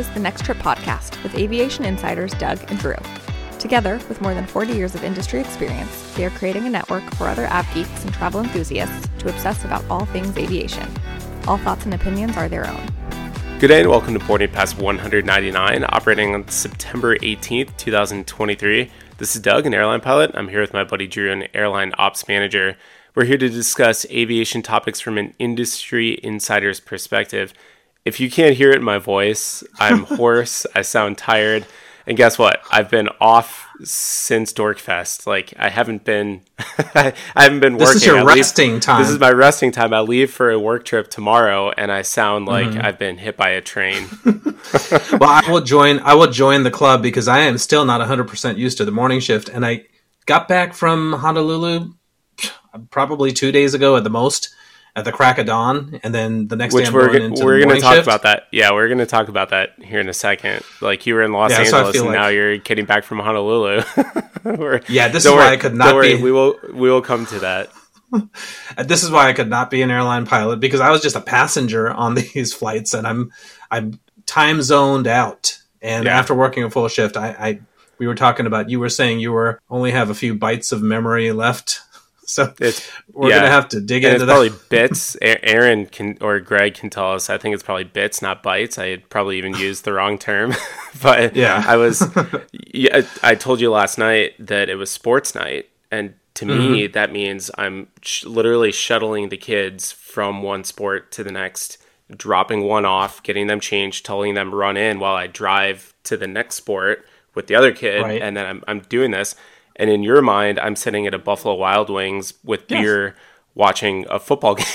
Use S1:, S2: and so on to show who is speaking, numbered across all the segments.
S1: is the Next Trip podcast with aviation insiders Doug and Drew. Together, with more than 40 years of industry experience, they are creating a network for other av geeks and travel enthusiasts to obsess about all things aviation. All thoughts and opinions are their own.
S2: Good day and welcome to Boarding Pass 199, operating on September 18th, 2023. This is Doug, an airline pilot. I'm here with my buddy Drew, an airline ops manager. We're here to discuss aviation topics from an industry insider's perspective. If you can't hear it in my voice, I'm hoarse, I sound tired. And guess what? I've been off since Dorkfest. Like I haven't been, I haven't been working.
S3: This is your
S2: I
S3: resting
S2: leave,
S3: time.
S2: This is my resting time. I leave for a work trip tomorrow, and I sound like
S3: Mm-hmm.
S2: I've been hit by a train.
S3: well, I will join. I will join the club because I am still not 100 percent used to the morning shift, and I got back from Honolulu probably two days ago at the most, at the crack of dawn, and then the next day
S2: Which
S3: I'm
S2: we're
S3: going
S2: we're
S3: the
S2: going to talk
S3: shift.
S2: about that. Yeah, we're going to talk about that here in a second. Like you were in Los
S3: Yeah,
S2: Angeles, and
S3: like-
S2: now you're getting back from Honolulu.
S3: Yeah, this is why I could not
S2: worry,
S3: be-
S2: We will we will come to that.
S3: This is why I could not be an airline pilot because I was just a passenger on these flights, and I'm I'm time zoned out. And
S2: Yeah.
S3: after working a full shift, I, I we were talking about you were saying you were only have a few bytes of memory left, so
S2: It's
S3: we're
S2: yeah.
S3: gonna have to dig
S2: and
S3: into
S2: it's
S3: that.
S2: probably bits. Aaron can or Greg can tell us. I think it's probably bits, not bytes. I had probably even used the wrong term, but
S3: Yeah.
S2: I was. yeah, I told you last night that it was sports night, and to me
S3: Mm-hmm.
S2: that means I'm sh- literally shuttling the kids from one sport to the next, dropping one off, getting them changed, telling them run in while I drive to the next sport with the other kid,
S3: Right.
S2: and then I'm I'm doing this. And in your mind, I'm sitting at a Buffalo Wild Wings with beer, watching a football game.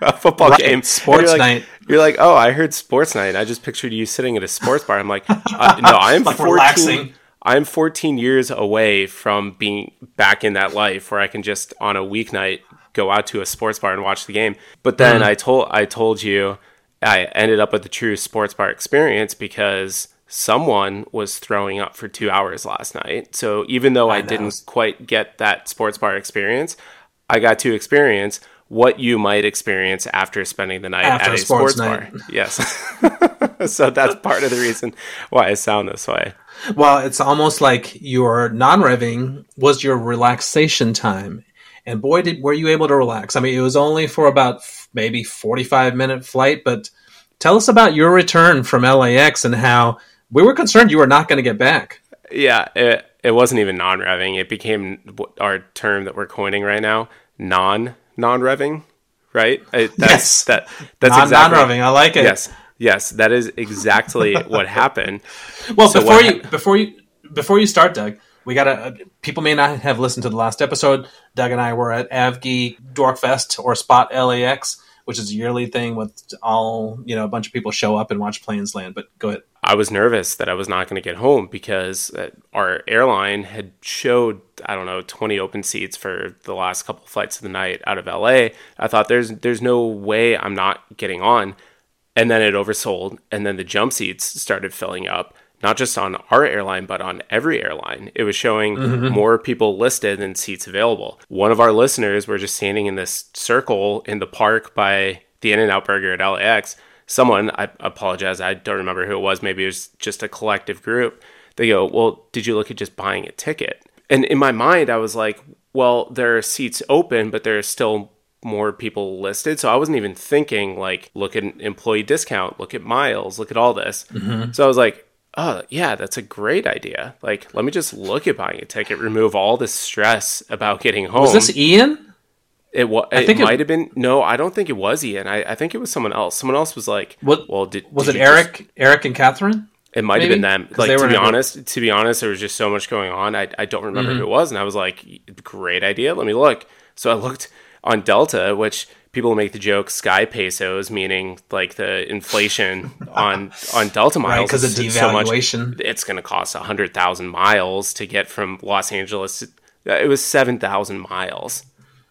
S2: a football
S3: Right,
S2: game.
S3: sports
S2: you're like,
S3: night.
S2: You're like, oh, I heard sports night. I just pictured you sitting at a sports bar. I'm like, uh, no, I'm
S3: Like
S2: 14.
S3: relaxing.
S2: I'm 14 years away from being back in that life where I can just on a weeknight go out to a sports bar and watch the game. But then
S3: Mm-hmm.
S2: I told I told you I ended up with the true sports bar experience because someone was throwing up for 2 hours last night. So even though I,
S3: know.
S2: didn't quite get that sports bar experience, I got to experience what you might experience after spending the night
S3: After
S2: at
S3: a
S2: sports,
S3: sports
S2: bar. Yes. so that's part of the reason why I sound this way.
S3: Well, it's almost like your non-revving was your relaxation time. And boy, did were you able to relax. I mean, it was only for about f- maybe 45 minute flight, but tell us about your return from LAX and how we were concerned you were not going to get back.
S2: Yeah, it, it wasn't even non-revving. It became our term that we're coining right now, non non-revving, right? That's,
S3: Yes.
S2: That that's
S3: Non-
S2: exactly
S3: non-revving. I like it.
S2: Yes, yes, that is exactly what happened.
S3: Well,
S2: So
S3: before you before you before you start, Doug, we got to uh, people may not have listened to the last episode. Doug and I were at AvGeek Dorkfest or Spot LAX, which is a yearly thing with all you know a bunch of people show up and watch planes land. But go ahead.
S2: I was nervous that I was not going to get home because uh, our airline had showed I don't know 20 open seats for the last couple of flights of the night out of LA. I thought there's there's no way I'm not getting on. And then it oversold and then the jump seats started filling up not just on our airline but on every airline. It was showing more people listed than seats available. One of our listeners were just standing in this circle in the park by the In-N-Out Burger at LAX someone i apologize i don't remember who it was maybe it was just a collective group they go well did you look at just buying a ticket? And in my mind i was like well there are seats open but there are still more people listed. So i wasn't even thinking like look at an employee discount look at miles look at all this. Mm-hmm. So i was like oh yeah that's a great idea. Like let me just look at buying a ticket remove all the stress about getting home
S3: Was this Ian?
S2: It was.
S3: I
S2: It
S3: think it-
S2: might have been. No, I don't think it was Ian. I, I think it was someone else. Someone else was like,
S3: What-
S2: Well, did
S3: Was
S2: did
S3: it
S2: you just-
S3: Eric? Eric and Catherine?
S2: it might have been them. Like to be honest, to be honest, there was just so much going on. I I don't remember
S3: Mm-hmm.
S2: who it was, and I was like, great idea. Let me look. So I looked on Delta, which people make the joke sky pesos, meaning like the inflation on on Delta
S3: Right,
S2: miles
S3: 'cause of
S2: is so much-
S3: devaluation.
S2: it's going to cost a hundred thousand miles to get from Los Angeles. to- It was seven thousand miles.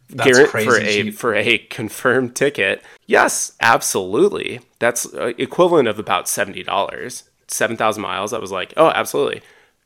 S3: That's
S2: Garrett
S3: crazy
S2: for a
S3: cheap.
S2: for a confirmed ticket. Yes, absolutely. That's uh, equivalent of about seventy dollars. Seven thousand miles. I was like, oh, absolutely.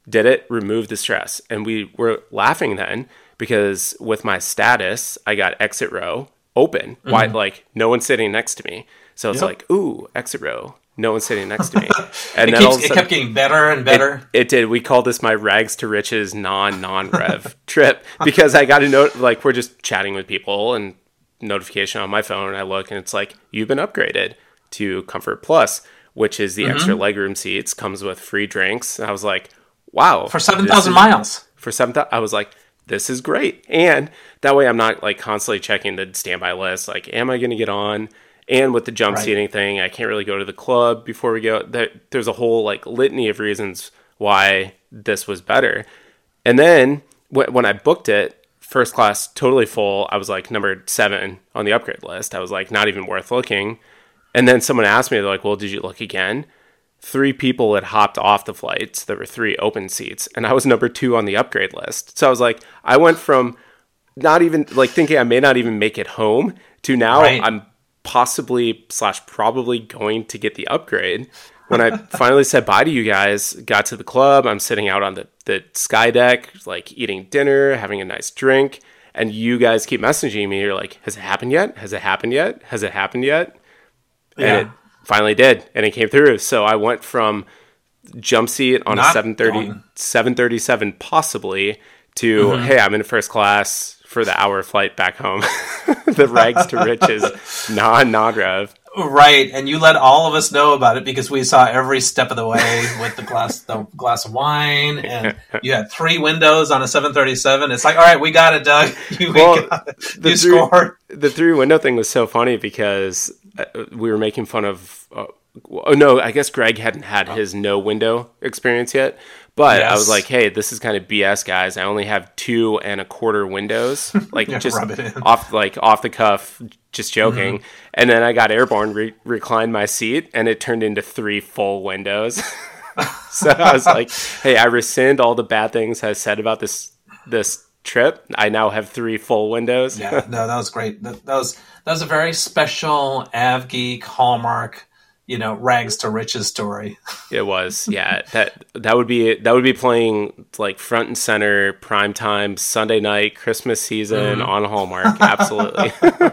S2: Did it? remove the stress, and we were laughing then because with my status, I got exit row open. Why? Like no one sitting next to me. So it's
S3: Yep.
S2: like, ooh, exit row, no one's sitting next to me. And
S3: it,
S2: then
S3: keeps,
S2: a
S3: it kept getting better and better.
S2: it, it did. We call this my rags to riches non non rev trip because I got a note like we're just chatting with people and notification on my phone and I look and it's like you've been upgraded to Comfort Plus, which is the extra mm-hmm. legroom seats, comes with free drinks. And I was like, wow,
S3: for seven thousand miles.
S2: for seven thousand. I was like, this is great, and that way I'm not like constantly checking the standby list. Like, am I going to get on? And with the jump
S3: Right.
S2: seating thing, I can't really go to the club before we go. There, there's a whole like litany of reasons why this was better. And then wh- when I booked it, first class totally full. I was like number seven on the upgrade list. I was like not even worth looking. And then someone asked me, they're like, "Well, did you look again?" Three people had hopped off the flights. There were three open seats, and I was number two on the upgrade list. So I was like, I went from not even like thinking I may not even make it home to now
S3: Right.
S2: I'm possibly slash probably going to get the upgrade. When I finally said bye to you guys, got to the club, I'm sitting out on the, the sky deck, like eating dinner, having a nice drink, and you guys keep messaging me. You're like, Has it happened yet? Has it happened yet? Has it happened yet?
S3: Yeah.
S2: And it finally did, and it came through. So I went from jump seat on a
S3: Not
S2: 730, 737 possibly to
S3: Mm-hmm.
S2: hey, I'm in first class for the hour flight back home. the rags to riches, non rev.
S3: Right, and you let all of us know about it because we saw every step of the way with the glass, the glass of wine, and you had three windows on a 737. It's like, all right, we got it, Doug. You,
S2: Well,
S3: it.
S2: the
S3: you
S2: three-
S3: scored.
S2: the three window thing was so funny because uh, we were making fun of. Uh, oh no, I guess Greg hadn't had his no window experience yet. But I was like, hey, this is kind of BS, guys. I only have two and a quarter windows, like
S3: Yeah,
S2: just
S3: rub it in.
S2: off, like off the cuff, just mm-hmm. joking. And then I got airborne, re- reclined my seat, and it turned into three full windows. so I was like, hey, I rescind all the bad things I said about this this trip. I now have three full windows.
S3: Yeah, no, that was great. That, that was that was a very special AvGeek hallmark, you know, rags to riches story.
S2: It was, yeah. That that would be that would be playing like front and center, prime time, Sunday night, Christmas season on Hallmark. Absolutely.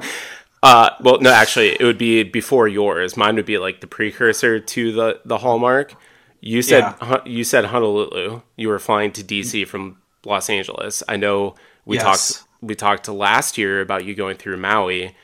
S2: uh, well, no, actually, it would be before yours. Mine would be like the precursor to the the Hallmark. You said
S3: Yeah.
S2: You said Honolulu. You were flying to DC from Los Angeles. I know we
S3: Yes.
S2: talked we talked last year about you going through Maui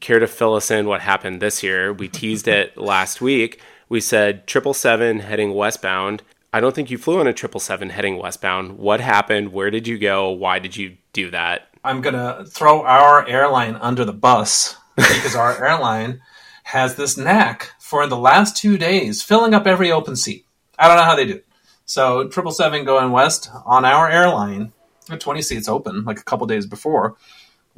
S2: care to fill us in what happened this year? We teased it last week. We said triple seven heading westbound. I don't think you flew on a triple seven heading westbound. What happened? Where did you go? Why did you do that?
S3: I'm gonna throw our airline under the bus because our airline has this knack for the last two days filling up every open seat. I don't know how they do it. So triple seven going west on our airline, 20 seats open like a couple days before.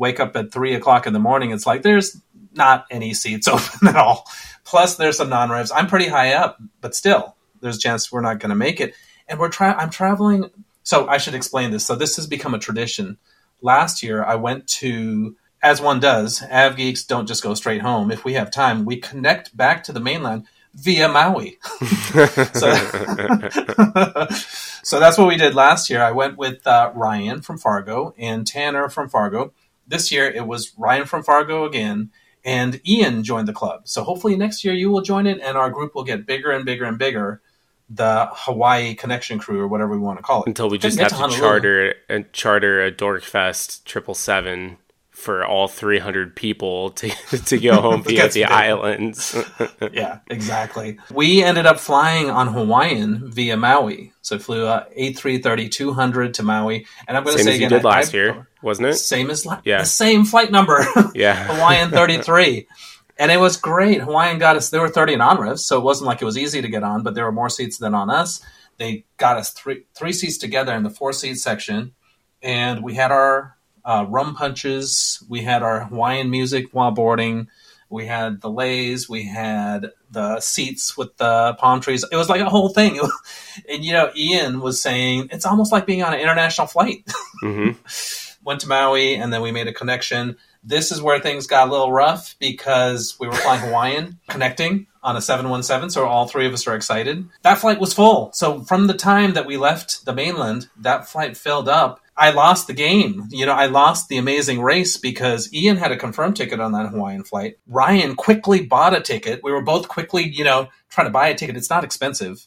S3: Wake up at three o'clock in the morning. It's like there's not any seats open at all. Plus there's some non-revs. I'm pretty high up, but still there's a chance we're not going to make it. And we're trying. I'm traveling. So I should explain this. So this has become a tradition last year I went to, as one does, Av Geeks don't just go straight home. If we have time, we connect back to the mainland via Maui. so, so that's what we did last year. I went with uh, Ryan from Fargo and Tanner from Fargo. This year it was Ryan from Fargo again, and Ian joined the club. So hopefully next year you will join it, and our group will get bigger and bigger and bigger. The Hawaii Connection Crew, or whatever we want to call it,
S2: Until we just have to
S3: Honolulu.
S2: charter and charter a Dorkfest triple seven for all three hundred people to to go home via the
S3: big.
S2: islands.
S3: yeah, exactly. We ended up flying on Hawaiian via Maui. So flew uh, A330 200 to Maui. And I'm going to say
S2: as you
S3: again,
S2: did
S3: I-
S2: last
S3: I-
S2: year, wasn't it?
S3: Same as la-
S2: Yeah.
S3: same flight number.
S2: Yeah.
S3: Hawaiian 33. And it was great. Hawaiian got us, there were 30 non revs, so it wasn't like it was easy to get on, but there were more seats than on us. They got us three, three seats together in the four seat section, and we had our uh, rum punches, we had our Hawaiian music while boarding, we had the leis, we had the seats with the palm trees. It was like a whole thing. Was- and, you know, Ian was saying it's almost like being on an international flight
S2: hmm
S3: went to Maui, and then we made a connection. This is where things got a little rough because we were flying Hawaiian, connecting on a 717, so all three of us are excited. That flight was full. So from the time that we left the mainland, that flight filled up. I lost the game. You know, I lost the amazing race because Ian had a confirmed ticket on that Hawaiian flight. Ryan quickly bought a ticket. We were both quickly, you know, trying to buy a ticket. It's not expensive.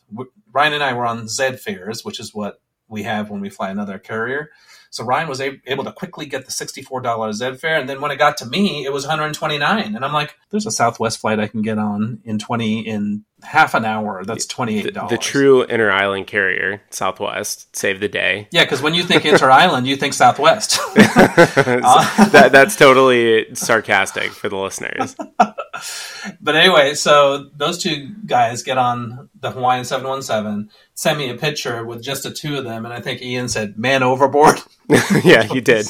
S3: Ryan and I were on Z fares, which is what we have when we fly another carrier. So Ryan was able to quickly get the $64 Z fare. And then when it got to me, it was 129 And I'm like, there's a Southwest flight I can get on in 20 in half an hour. That's $28.
S2: The, the true inter island carrier, Southwest, save the day.
S3: Yeah, because when you think inter island, you think Southwest.
S2: Uh, that, that's totally sarcastic for the listeners.
S3: but anyway, so those two guys get on the Hawaiian 717, send me a picture with just the two of them, and I think Ian said, man overboard.
S2: yeah, he did.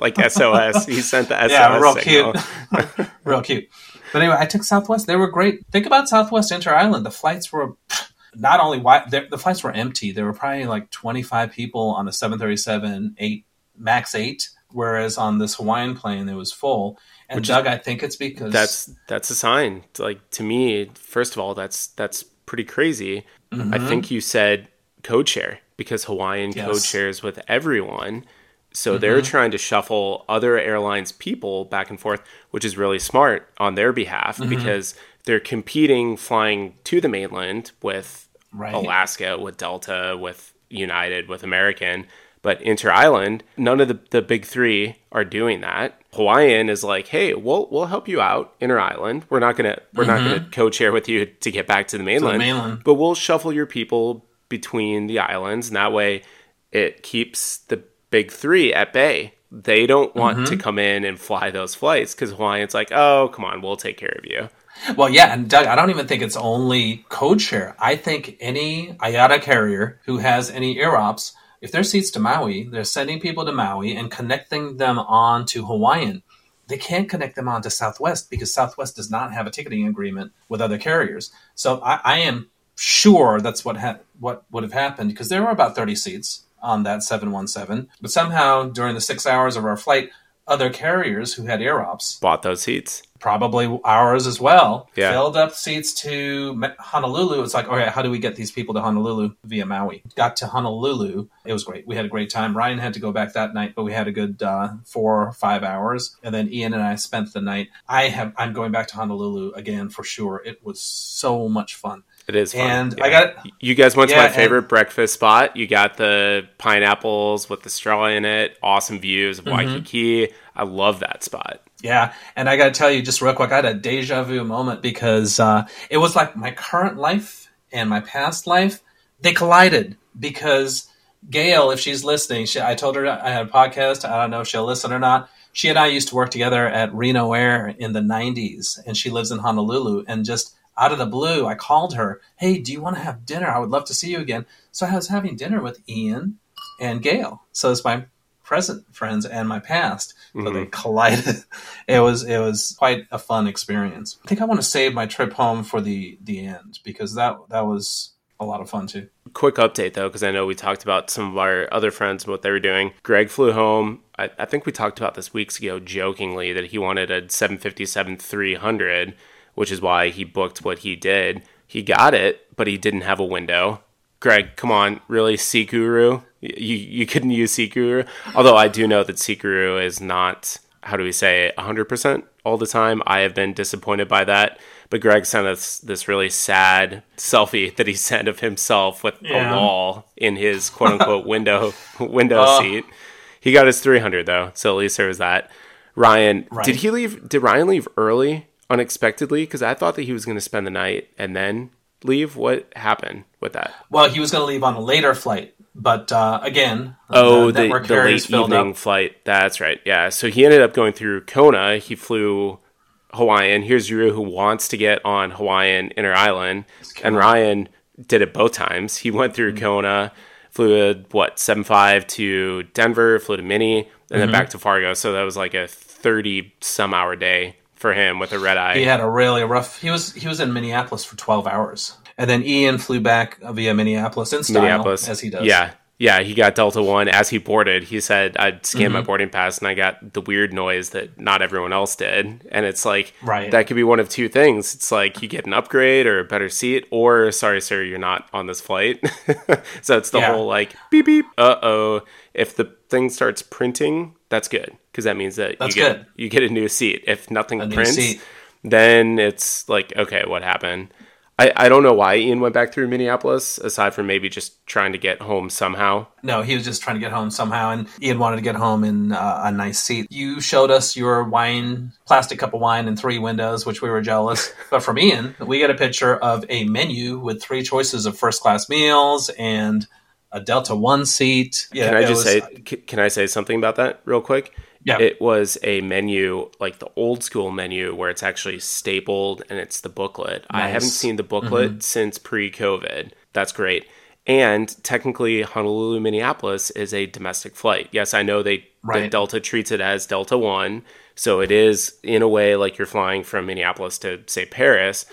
S2: like SOS. He sent the SOS. Yeah,
S3: real
S2: signal.
S3: cute. real cute. But anyway, I took Southwest. They were great. Think about Southwest Inter Island. The flights were not only wide, the flights were empty. There were probably like 25 people on a 737 8 max 8 whereas on this Hawaiian plane it was full. And Which Doug, is, I think it's because
S2: that's that's a sign. Like to me, first of all, that's that's pretty crazy. Mm-hmm. I think you said code share because Hawaiian yes. code shares with everyone. So mm-hmm. they're trying to shuffle other airlines' people back and forth, which is really smart on their behalf mm-hmm. because they're competing flying to the mainland with right. Alaska, with Delta, with United, with American. But inter island, none of the, the big three are doing that. Hawaiian is like, hey, we'll we'll help you out inter island. We're not gonna we're mm-hmm. not gonna code share with you to get back to the mainland,
S3: to the mainland,
S2: but we'll shuffle your people between the islands, and that way it keeps the big three at bay. They don't want mm-hmm. to come in and fly those flights because Hawaiian's like, oh, come on, we'll take care of you.
S3: Well, yeah, and Doug, I don't even think it's only code share. I think any IATA carrier who has any IROPS if their seats to Maui, they're sending people to Maui and connecting them on to Hawaiian. They can't connect them on to Southwest because Southwest does not have a ticketing agreement with other carriers. So I, I am sure that's what ha- what would have happened because there were about 30 seats on that 717. But somehow during the six hours of our flight, other carriers who had IROPS
S2: bought those seats
S3: probably ours as well.
S2: Yeah.
S3: Filled up seats to Honolulu. It's like, okay, how do we get these people to Honolulu via Maui? Got to Honolulu. It was great. We had a great time. Ryan had to go back that night, but we had a good uh, four or five hours. And then Ian and I spent the night. I have. I'm going back to Honolulu again for sure. It was so much fun.
S2: It is fun.
S3: And yeah. I got
S2: you guys went to my favorite and, breakfast spot. You got the pineapples with the straw in it. Awesome views of mm-hmm. Waikiki. I love that spot.
S3: Yeah, and I got to tell you just real quick, I had a deja vu moment because uh, it was like my current life and my past life they collided because Gail, if she's listening, she, I told her I had a podcast. I don't know if she'll listen or not. She and I used to work together at Reno Air in the '90s, and she lives in Honolulu. And just out of the blue, I called her, "Hey, do you want to have dinner? I would love to see you again." So I was having dinner with Ian and Gail. So it's my present friends and my past. So mm-hmm. they collided. it was it was quite a fun experience. I think I want to save my trip home for the the end because that that was a lot of fun too.
S2: Quick update though, because I know we talked about some of our other friends and what they were doing. Greg flew home. I, I think we talked about this weeks ago jokingly that he wanted a 757 300, which is why he booked what he did. He got it, but he didn't have a window. Greg, come on, really, Seat Guru? You you couldn't use Seat Guru, although I do know that Seat Guru is not how do we say hundred percent all the time. I have been disappointed by that. But Greg sent us this really sad selfie that he sent of himself with yeah. a wall in his quote unquote window window uh, seat. He got his three hundred though, so at least there was that. Ryan, right. did he leave? Did Ryan leave early unexpectedly? Because I thought that he was going to spend the night and then leave. What happened with that?
S3: Well, he was going to leave on a later flight but uh, again,
S2: oh, the, the, the late evening up. flight. That's right. Yeah. So he ended up going through Kona. He flew Hawaiian. Here's Drew, who wants to get on Hawaiian Inter Island, and Ryan did it both times. He went through mm-hmm. Kona, flew a, what seven five to Denver, flew to Mini, and mm-hmm. then back to Fargo. So that was like a thirty some hour day for him with a red eye.
S3: He had a really rough. He was he was in Minneapolis for twelve hours. And then Ian flew back via Minneapolis in style, Minneapolis. as he does.
S2: Yeah, yeah, he got Delta One as he boarded. He said, "I scanned mm-hmm. my boarding pass and I got the weird noise that not everyone else did." And it's like
S3: right.
S2: that could be one of two things. It's like you get an upgrade or a better seat, or sorry, sir, you're not on this flight. so it's the yeah. whole like beep beep. Uh oh. If the thing starts printing, that's good because that means that
S3: That's
S2: you get
S3: good.
S2: you get a new seat. If nothing
S3: A
S2: prints, then it's like okay, what happened? I, I don't know why Ian went back through Minneapolis, aside from maybe just trying to get home somehow.
S3: No, he was just trying to get home somehow, and Ian wanted to get home in uh, a nice seat. You showed us your wine, plastic cup of wine, and three windows, which we were jealous. but from Ian, we get a picture of a menu with three choices of first class meals and a Delta One seat. Yeah,
S2: Can I just
S3: was-
S2: say? Can I say something about that real quick?
S3: Yeah.
S2: It was a menu like the old school menu where it's actually stapled and it's the booklet. I haven't seen the booklet mm-hmm. since pre-COVID. That's great. And technically, Honolulu, Minneapolis is a domestic flight. Yes, I know they
S3: Right.
S2: Delta treats it as Delta One, so it is in a way like you're flying from Minneapolis to say Paris.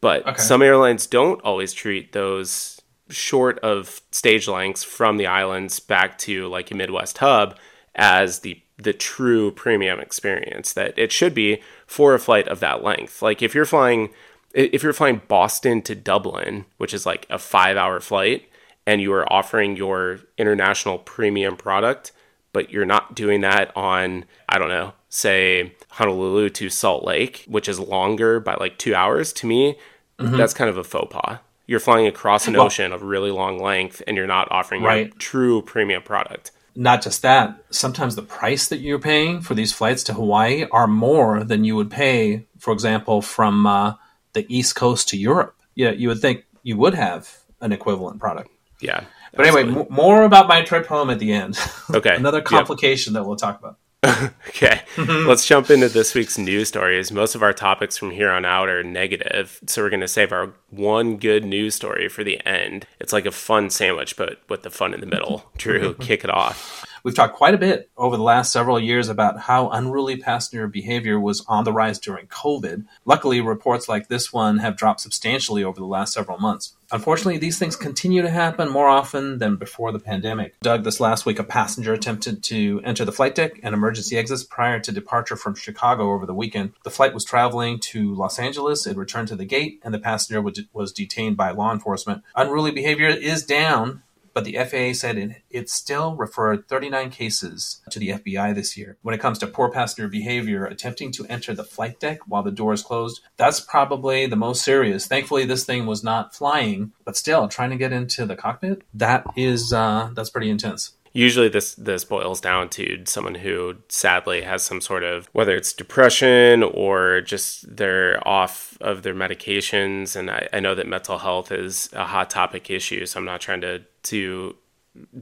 S2: But
S3: Okay.
S2: some airlines don't always treat those short of stage lengths from the islands back to like a Midwest hub as the the true premium experience that it should be for a flight of that length. Like if you're flying if you're flying Boston to Dublin, which is like a 5-hour flight and you are offering your international premium product, but you're not doing that on I don't know, say Honolulu to Salt Lake, which is longer by like 2 hours to me, mm-hmm. that's kind of a faux pas. You're flying across an.
S3: Well-
S2: ocean of really long length and you're not offering
S3: Right.
S2: true premium product.
S3: not just that, sometimes the price that you're paying for these flights to Hawaii are more than you would pay, for example, from uh, the East Coast to Europe. Yeah, you would think you would have an equivalent product.
S2: Yeah.
S3: But anyway, m- more about my trip home at the end.
S2: Okay.
S3: Another
S2: Yep.
S3: complication that we'll talk about.
S2: Okay, let's jump into this week's news stories. Most of our topics from here on out are negative, so we're going to save our one good news story for the end. It's like a fun sandwich, but with the fun in the middle. Drew, kick it off.
S3: We've talked quite a bit over the last several years about how unruly passenger behavior was on the rise during COVID. Luckily, reports like this one have dropped substantially over the last several months. Unfortunately, these things continue to happen more often than before the pandemic. Doug, this last week, a passenger attempted to enter the flight deck and emergency exits prior to departure from Chicago over the weekend. The flight was traveling to Los Angeles. It returned to the gate, and the passenger was- detained by law enforcement. Unruly behavior is down but the FAA said it, it still referred 39 cases to the FBI this year. When it comes to poor passenger behavior attempting to enter the flight deck while the door is closed, that's probably the most serious. Thankfully, this thing was not flying, but still trying to get into the cockpit, that is uh, that's pretty intense.
S2: Usually, this this boils down to someone who sadly has some sort of whether it's depression or just they're off of their medications. And I, I know that mental health is a hot topic issue, so I'm not trying to to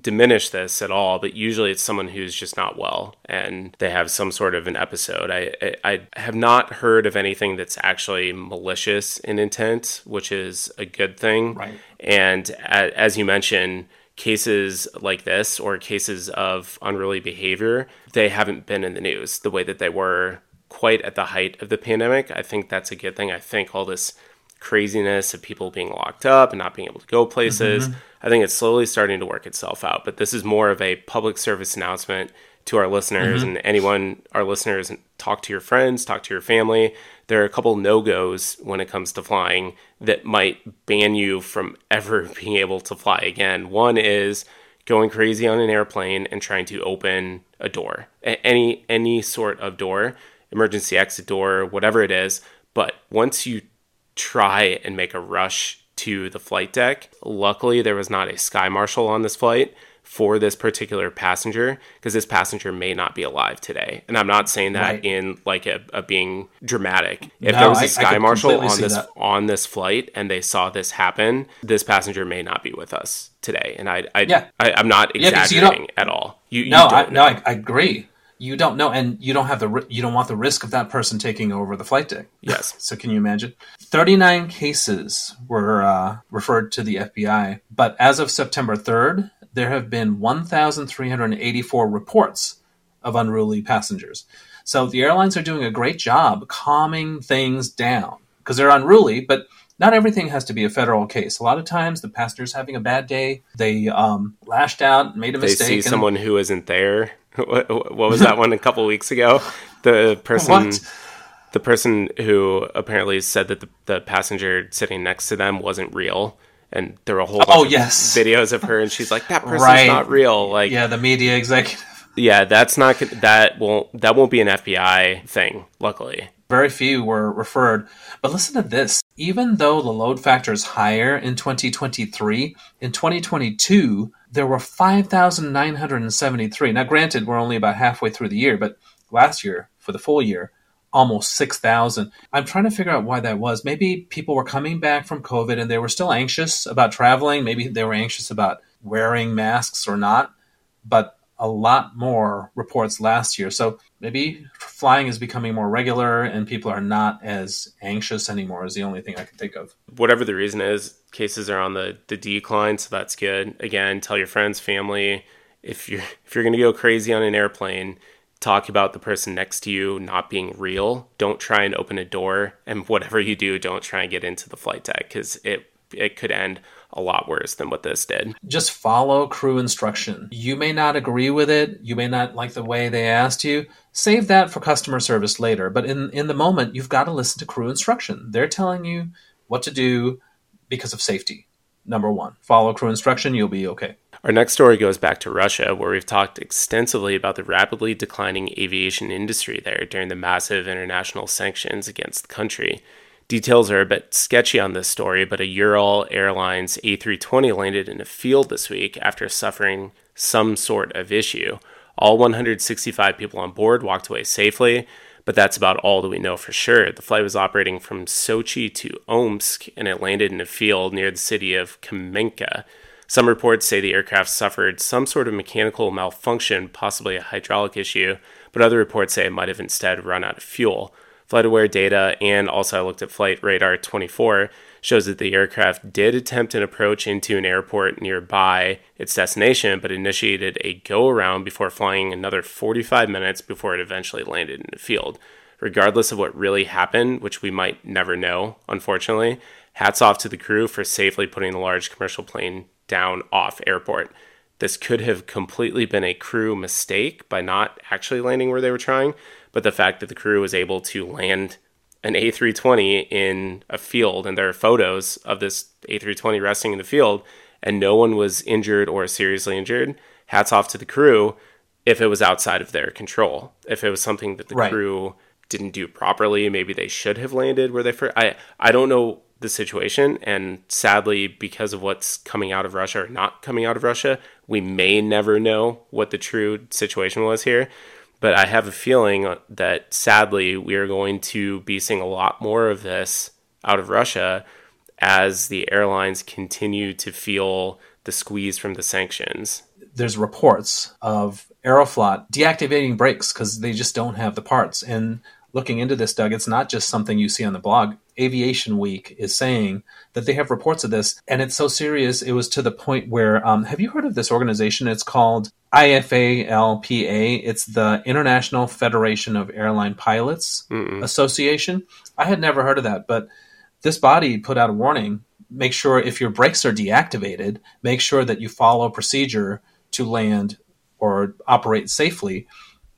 S2: diminish this at all, but usually it's someone who's just not well and they have some sort of an episode. I, I, I have not heard of anything that's actually malicious in intent, which is a good thing.
S3: Right.
S2: And as you mentioned, cases like this or cases of unruly behavior, they haven't been in the news the way that they were quite at the height of the pandemic. I think that's a good thing. I think all this craziness of people being locked up and not being able to go places. Mm-hmm. I think it's slowly starting to work itself out. But this is more of a public service announcement to our listeners mm-hmm. and anyone, our listeners, talk to your friends, talk to your family. There are a couple no goes when it comes to flying that might ban you from ever being able to fly again. One is going crazy on an airplane and trying to open a door, any any sort of door, emergency exit door, whatever it is. But once you try and make a rush to the flight deck. Luckily, there was not a sky marshal on this flight for this particular passenger because this passenger may not be alive today. And I'm not saying that
S3: Right.
S2: in like a, a being dramatic. If
S3: No,
S2: there was
S3: I- I
S2: a sky
S3: could
S2: marshal on this
S3: that.
S2: on this flight and they saw this happen, this passenger may not be with us today. And I, I,
S3: Yeah.
S2: I I'm not
S3: Yeah, because you don't-
S2: exaggerating at all. You, you
S3: No, I, no. I, I agree. You don't know, and you don't have the you don't want the risk of that person taking over the flight deck.
S2: Yes.
S3: So can you imagine? Thirty nine cases were uh, referred to the FBI, but as of September third, there have been one thousand three hundred eighty four reports of unruly passengers. So the airlines are doing a great job calming things down because they're unruly, but not everything has to be a federal case. A lot of times, the passenger's having a bad day. They um, lashed out, made a
S2: they
S3: mistake.
S2: see
S3: and-
S2: someone who isn't there. What, what was that one a couple weeks ago? The person,
S3: What?
S2: the person who apparently said that the, the passenger sitting next to them wasn't real, and there were a whole oh, bunch
S3: Oh,
S2: of
S3: yes.
S2: videos of her, and she's like, "That person's
S3: Right.
S2: not real." Like,
S3: Yeah, the media executive.
S2: Yeah, that's not that won't that won't be an FBI thing. Luckily,
S3: very few were referred. But listen to this: even though the load factor is higher in 2023, in 2022 there were 5,973. Now, granted, we're only about halfway through the year, but last year for the full year almost 6,000. I'm trying to figure out why that was. Maybe people were coming back from COVID and they were still anxious about traveling. Maybe they were anxious about wearing masks or not. But a lot more reports last year. So maybe flying is becoming more regular and people are not as anxious anymore, is the only thing I can think of.
S2: Whatever the reason is, cases are on the, the decline, so that's good. Again, tell your friends, family, if you're if you're gonna go crazy on an airplane, talk about the person next to you not being real. Don't try and open a door, and whatever you do, don't try and get into the flight deck because it it could end a lot worse than what this did.
S3: Just follow crew instruction. You may not agree with it, you may not like the way they asked you. Save that for customer service later, but in in the moment you've got to listen to crew instruction. They're telling you what to do because of safety. Number 1. Follow crew instruction, you'll be okay.
S2: Our next story goes back to Russia, where we've talked extensively about the rapidly declining aviation industry there during the massive international sanctions against the country. Details are a bit sketchy on this story, but a Ural Airlines A320 landed in a field this week after suffering some sort of issue. All 165 people on board walked away safely, but that's about all that we know for sure. The flight was operating from Sochi to Omsk, and it landed in a field near the city of Kamenka. Some reports say the aircraft suffered some sort of mechanical malfunction, possibly a hydraulic issue, but other reports say it might have instead run out of fuel. FlightAware data, and also I looked at Flight Radar 24, shows that the aircraft did attempt an approach into an airport nearby its destination, but initiated a go around before flying another 45 minutes before it eventually landed in the field. Regardless of what really happened, which we might never know, unfortunately, hats off to the crew for safely putting the large commercial plane down off airport. This could have completely been a crew mistake by not actually landing where they were trying, but the fact that the crew was able to land an A320 in a field, and there are photos of this A320 resting in the field, and no one was injured or seriously injured. Hats off to the crew if it was outside of their control. If it was something that the right. crew didn't do properly, maybe they should have landed where they first. I I don't know the situation. And sadly, because of what's coming out of Russia or not coming out of Russia, we may never know what the true situation was here. But I have a feeling that sadly, we are going to be seeing a lot more of this out of Russia as the airlines continue to feel the squeeze from the sanctions.
S3: There's reports of Aeroflot deactivating brakes because they just don't have the parts. And looking into this, Doug, it's not just something you see on the blog. Aviation Week is saying that they have reports of this, and it's so serious. It was to the point where, um, have you heard of this organization? It's called IFALPA. It's the International Federation of Airline Pilots Mm-mm. Association. I had never heard of that, but this body put out a warning. Make sure if your brakes are deactivated, make sure that you follow procedure to land or operate safely.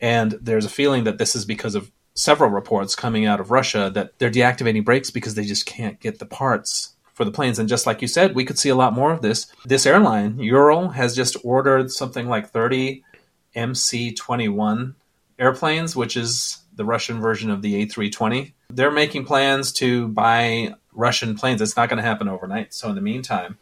S3: And there's a feeling that this is because of several reports coming out of Russia that they're deactivating brakes because they just can't get the parts for the planes. And just like you said, we could see a lot more of this. This airline, Ural, has just ordered something like 30 MC 21 airplanes, which is the Russian version of the A320. They're making plans to buy Russian planes. It's not going to happen overnight. So, in the meantime,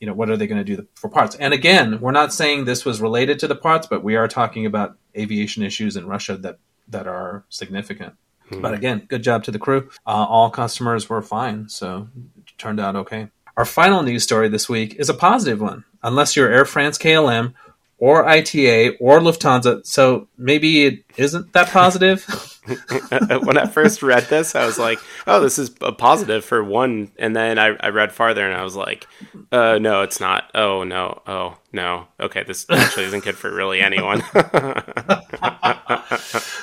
S3: you know, what are they going to do for parts? And again, we're not saying this was related to the parts, but we are talking about aviation issues in Russia that that are significant. Mm-hmm. But again, good job to the crew. Uh, all customers were fine, so it turned out okay. Our final news story this week is a positive one, unless you're Air France KLM or ITA or Lufthansa. So maybe it isn't that positive.
S2: when I first read this, I was like, "Oh, this is a positive for one," and then I, I read farther, and I was like, uh, "No, it's not. Oh no, oh no. Okay, this actually isn't good for really anyone."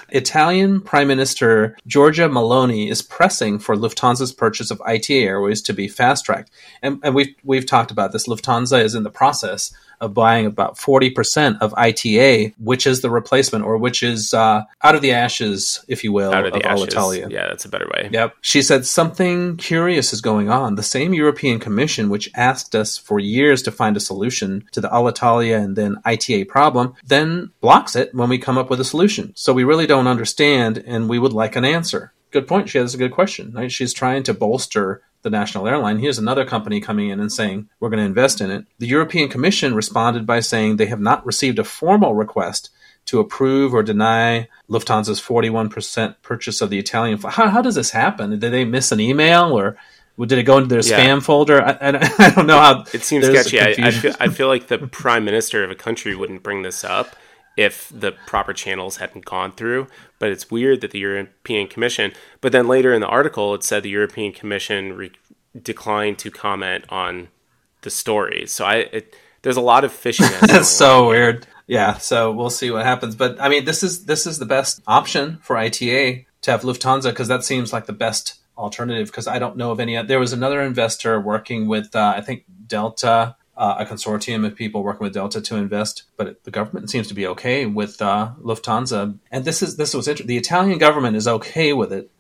S3: Italian Prime Minister Giorgia Meloni is pressing for Lufthansa's purchase of ITA Airways to be fast tracked, and, and we've we've talked about this. Lufthansa is in the process of buying about 40% of ITA, which is the replacement or which is uh, out of the ashes, if you will,
S2: Out of
S3: of,
S2: ashes.
S3: Alitalia.
S2: Yeah, that's a better way.
S3: Yep. She said something curious is going on. The same European Commission, which asked us for years to find a solution to the Alitalia and then ITA problem, then blocks it when we come up with a solution. So we really don't understand and we would like an answer. Good point. She has a good question. Right? She's trying to bolster the national airline. Here's another company coming in and saying, we're going to invest in it. The European Commission responded by saying they have not received a formal request to approve or deny Lufthansa's 41% purchase of the Italian flight. How, how does this happen? Did they miss an email or did it go into their
S2: Yeah.
S3: spam folder? I, I, I don't know how.
S2: It seems sketchy. I, I, feel, I feel like the prime minister of a country wouldn't bring this up if the proper channels hadn't gone through. But it's weird that the European Commission. But then later in the article, it said the European Commission re- declined to comment on the story. So I, it, there's a lot of fishiness. going
S3: That's so weird. Yeah, so we'll see what happens. But I mean, this is this is the best option for ITA to have Lufthansa because that seems like the best alternative. Because I don't know of any. There was another investor working with uh, I think Delta, uh, a consortium of people working with Delta to invest, but the government seems to be okay with uh, Lufthansa. And this is this was interesting. The Italian government is okay with it.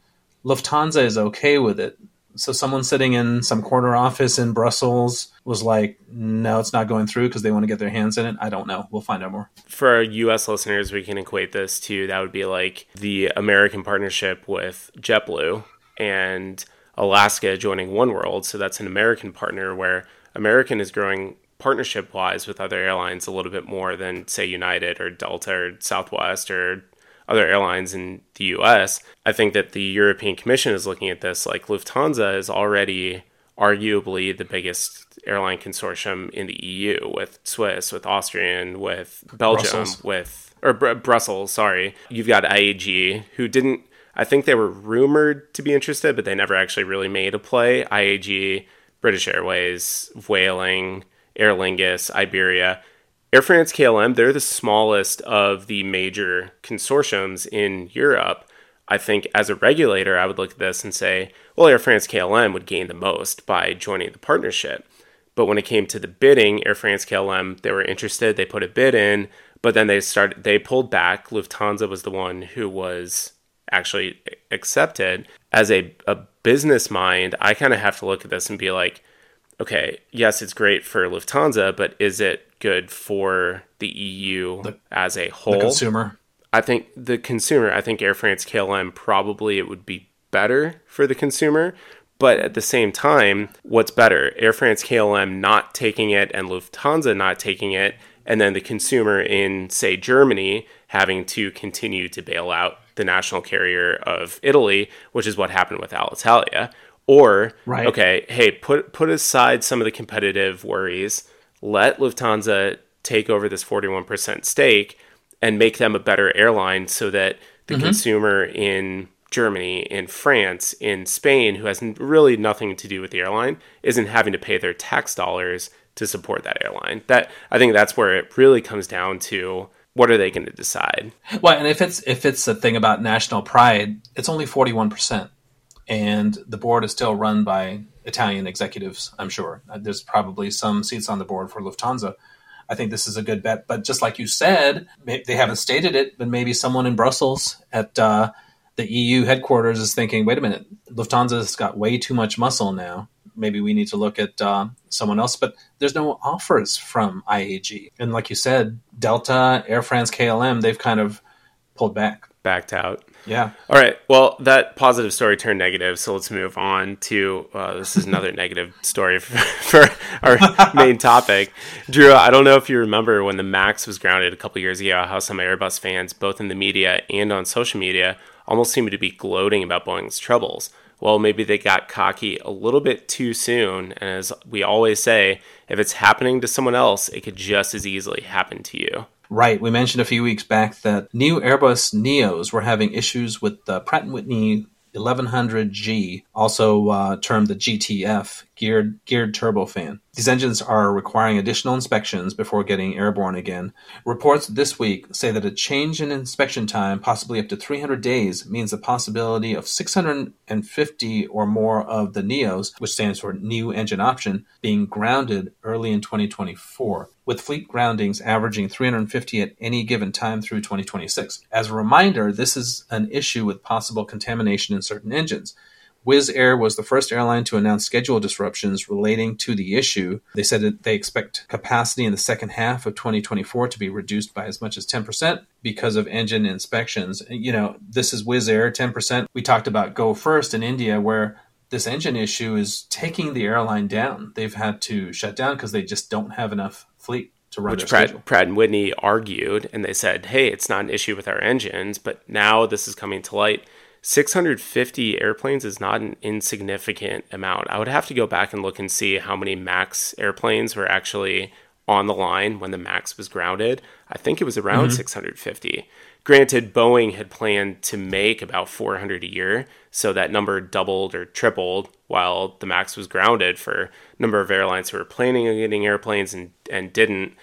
S3: Lufthansa is okay with it. So someone sitting in some corner office in Brussels was like, "No, it's not going through because they want to get their hands in it." I don't know. We'll find out more.
S2: For our US listeners, we can equate this to that would be like the American partnership with JetBlue and Alaska joining One World. So that's an American partner where American is growing partnership wise with other airlines a little bit more than, say, United or Delta or Southwest or other airlines in the US. I think that the European Commission is looking at this like Lufthansa is already arguably the biggest airline consortium in the EU with Swiss, with Austrian, with Belgium,
S3: Brussels.
S2: with or Br- Brussels, sorry. You've got IAG who didn't I think they were rumored to be interested, but they never actually really made a play. IAG, British Airways, Vueling, Aer Lingus, Iberia. Air France KLM, they're the smallest of the major consortiums in Europe. I think as a regulator, I would look at this and say, well, Air France KLM would gain the most by joining the partnership. But when it came to the bidding, Air France KLM, they were interested, they put a bid in, but then they started they pulled back. Lufthansa was the one who was actually accepted. As a, a business mind, I kind of have to look at this and be like, okay, yes, it's great for Lufthansa, but is it good for the EU as a whole?
S3: The consumer.
S2: I think the consumer, I think Air France KLM probably it would be better for the consumer. But at the same time, what's better? Air France KLM not taking it and Lufthansa not taking it, and then the consumer in, say, Germany having to continue to bail out the national carrier of Italy, which is what happened with Alitalia. Or,
S3: Right.
S2: okay, hey, put put aside some of the competitive worries, let Lufthansa take over this 41% stake and make them a better airline so that the mm-hmm. consumer in Germany, in France, in Spain, who has really nothing to do with the airline, isn't having to pay their tax dollars to support that airline. That I think that's where it really comes down to what are they going to decide?
S3: Well, and if it's if it's a thing about national pride, it's only forty one percent, and the board is still run by Italian executives. I'm sure Uh, there's probably some seats on the board for Lufthansa. I think this is a good bet, but just like you said, they haven't stated it, but maybe someone in Brussels at uh, the EU headquarters is thinking, "Wait a minute, Lufthansa's got way too much muscle now. Maybe we need to look at uh, someone else." But there's no offers from IAG, and like you said, Delta, Air France, KLM, they've kind of pulled back.
S2: Backed out.
S3: Yeah.
S2: All right. Well, that positive story turned negative, so let's move on to uh, this is another negative story for, for our main topic. Drew, I don't know if you remember when the Max was grounded a couple years ago, how some Airbus fans, both in the media and on social media, almost seemed to be gloating about Boeing's troubles. Well, maybe they got cocky a little bit too soon, and as we always say, if it's happening to someone else, it could just as easily happen to you.
S3: Right. We mentioned a few weeks back that new Airbus Neos were having issues with the Pratt & Whitney 1100G, also uh, termed the GTF geared geared turbofan. These engines are requiring additional inspections before getting airborne again. Reports this week say that a change in inspection time, possibly up to 300 days, means the possibility of 650 or more of the NEOs, which stands for New Engine Option, being grounded early in 2024 with fleet groundings averaging 350 at any given time through 2026. As a reminder, this is an issue with possible contamination in certain engines. Wizz Air was the first airline to announce schedule disruptions relating to the issue. They said that they expect capacity in the second half of 2024 to be reduced by as much as 10% because of engine inspections. You know, this is Wizz Air, 10%. We talked about Go First in India, where this engine issue is taking the airline down. They've had to shut down because they just don't have enough fleet to run
S2: Which
S3: Pratt,
S2: Pratt, and Whitney argued, and they said, "Hey, it's not an issue with our engines." But now this is coming to light 650 airplanes is not an insignificant amount. I would have to go back and look and see how many MAX airplanes were actually on the line when the MAX was grounded. I think it was around mm-hmm. 650. Granted, Boeing had planned to make about 400 a year, so that number doubled or tripled while the MAX was grounded for a number of airlines who were planning on getting airplanes and, and didn't.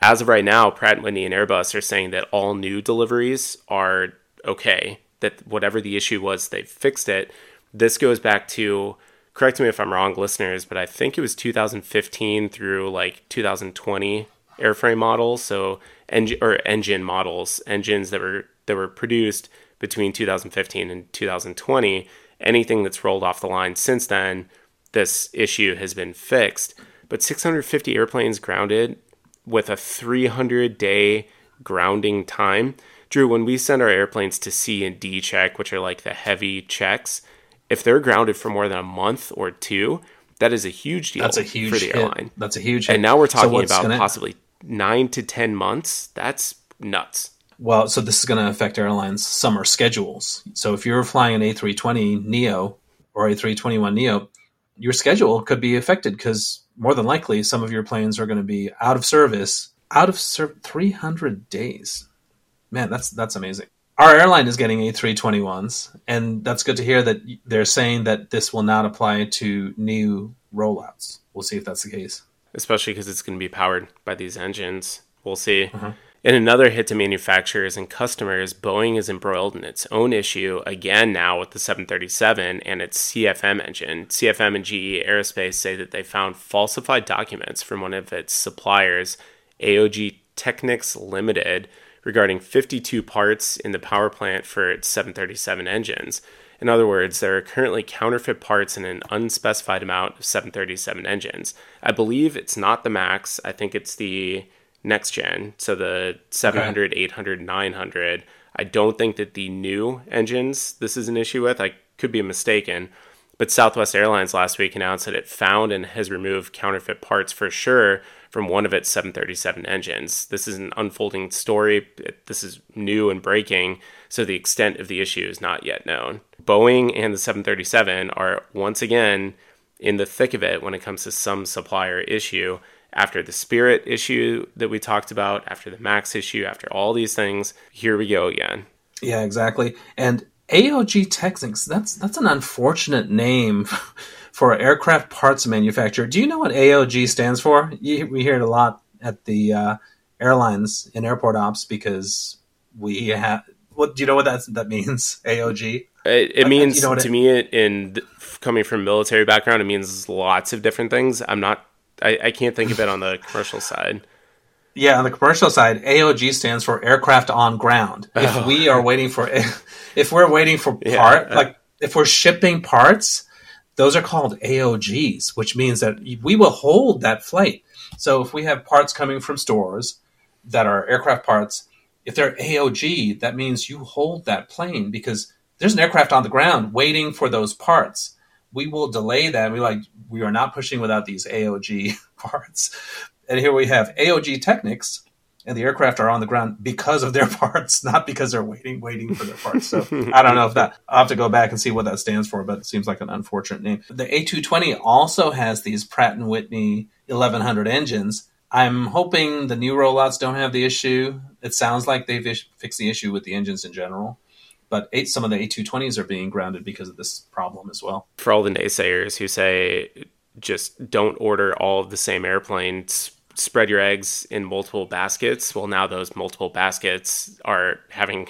S2: As of right now, Pratt & Whitney and Airbus are saying that all new deliveries are okay that whatever the issue was, they fixed it. This goes back to correct me if I'm wrong, listeners, but I think it was 2015 through like 2020 airframe models, so engine or engine models, engines that were that were produced between 2015 and 2020. Anything that's rolled off the line since then, this issue has been fixed. But 650 airplanes grounded with a 300 day grounding time Drew, when we send our airplanes to C and D check, which are like the heavy checks, if they're grounded for more than a month or two, that is a huge deal
S3: That's a huge for the
S2: hit. airline.
S3: That's a huge
S2: hit. And now we're talking so about gonna... possibly nine to 10 months. That's nuts.
S3: Well, so this is going to affect airlines' summer schedules. So if you're flying an A320 Neo or A321 Neo, your schedule could be affected because more than likely some of your planes are going to be out of service out of ser- 300 days man, that's that's amazing. Our airline is getting A321s, and that's good to hear that they're saying that this will not apply to new rollouts. We'll see if that's the case.
S2: Especially because it's going to be powered by these engines. We'll see. Uh-huh. In another hit to manufacturers and customers, Boeing is embroiled in its own issue again now with the 737 and its CFM engine. CFM and GE Aerospace say that they found falsified documents from one of its suppliers, AOG Technics Limited, regarding 52 parts in the power plant for its 737 engines. In other words, there are currently counterfeit parts in an unspecified amount of 737 engines. I believe it's not the MAX, I think it's the next gen, so the 700, okay. 800, 900. I don't think that the new engines this is an issue with. I could be mistaken. But Southwest Airlines last week announced that it found and has removed counterfeit parts for sure from one of its 737 engines. This is an unfolding story. This is new and breaking, so the extent of the issue is not yet known. Boeing and the 737 are once again in the thick of it when it comes to some supplier issue. After the Spirit issue that we talked about, after the Max issue, after all these things, here we go again.
S3: Yeah, exactly. And AOG Technics, that's that's an unfortunate name for aircraft parts manufacturer. Do you know what AOG stands for? You, we hear it a lot at the uh, airlines in airport ops because we have. What do you know what that that means? AOG.
S2: It, it means you know to it, me, in coming from military background, it means lots of different things. I'm not. I, I can't think of it on the commercial side.
S3: Yeah, on the commercial side, AOG stands for aircraft on ground. If oh. we are waiting for, if we're waiting for part, yeah. like if we're shipping parts, those are called AOGs, which means that we will hold that flight. So if we have parts coming from stores that are aircraft parts, if they're AOG, that means you hold that plane because there's an aircraft on the ground waiting for those parts. We will delay that. We like we are not pushing without these AOG parts. And here we have AOG Technics, and the aircraft are on the ground because of their parts, not because they're waiting, waiting for their parts. So I don't know if that, I'll have to go back and see what that stands for, but it seems like an unfortunate name. The A220 also has these Pratt & Whitney 1100 engines. I'm hoping the new rollouts don't have the issue. It sounds like they've fixed the issue with the engines in general but eight, some of the A220s are being grounded because of this problem as well.
S2: For all the naysayers who say just don't order all of the same airplane. Spread your eggs in multiple baskets. Well, now those multiple baskets are having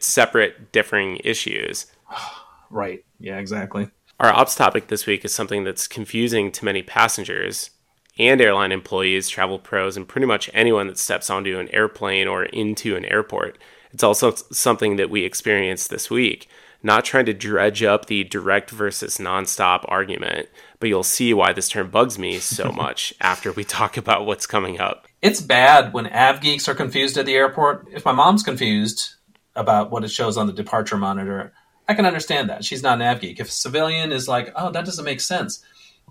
S2: separate, differing issues.
S3: Right. Yeah, exactly.
S2: Our ops topic this week is something that's confusing to many passengers and airline employees, travel pros, and pretty much anyone that steps onto an airplane or into an airport. It's also something that we experienced this week. Not trying to dredge up the direct versus nonstop argument, but you'll see why this term bugs me so much after we talk about what's coming up.
S3: It's bad when av geeks are confused at the airport. If my mom's confused about what it shows on the departure monitor, I can understand that. She's not an av geek. If a civilian is like, oh, that doesn't make sense.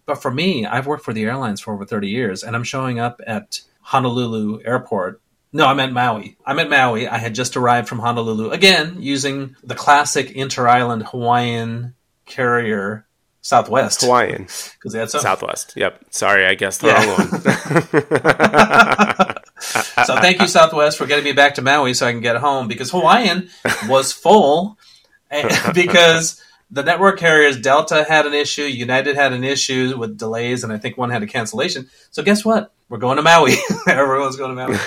S3: But for me, I've worked for the airlines for over 30 years, and I'm showing up at Honolulu Airport. No, I'm at Maui. I'm at Maui. I had just arrived from Honolulu, again, using the classic inter island Hawaiian carrier Southwest.
S2: Hawaiian.
S3: Because they had some.
S2: Southwest. Yep. Sorry, I guessed the
S3: Yeah.
S2: wrong one.
S3: So thank you, Southwest, for getting me back to Maui so I can get home because Hawaiian was full eh, because the network carriers Delta had an issue, United had an issue with delays, and I think one had a cancellation. So guess what? We're going to Maui. Everyone's going to Maui.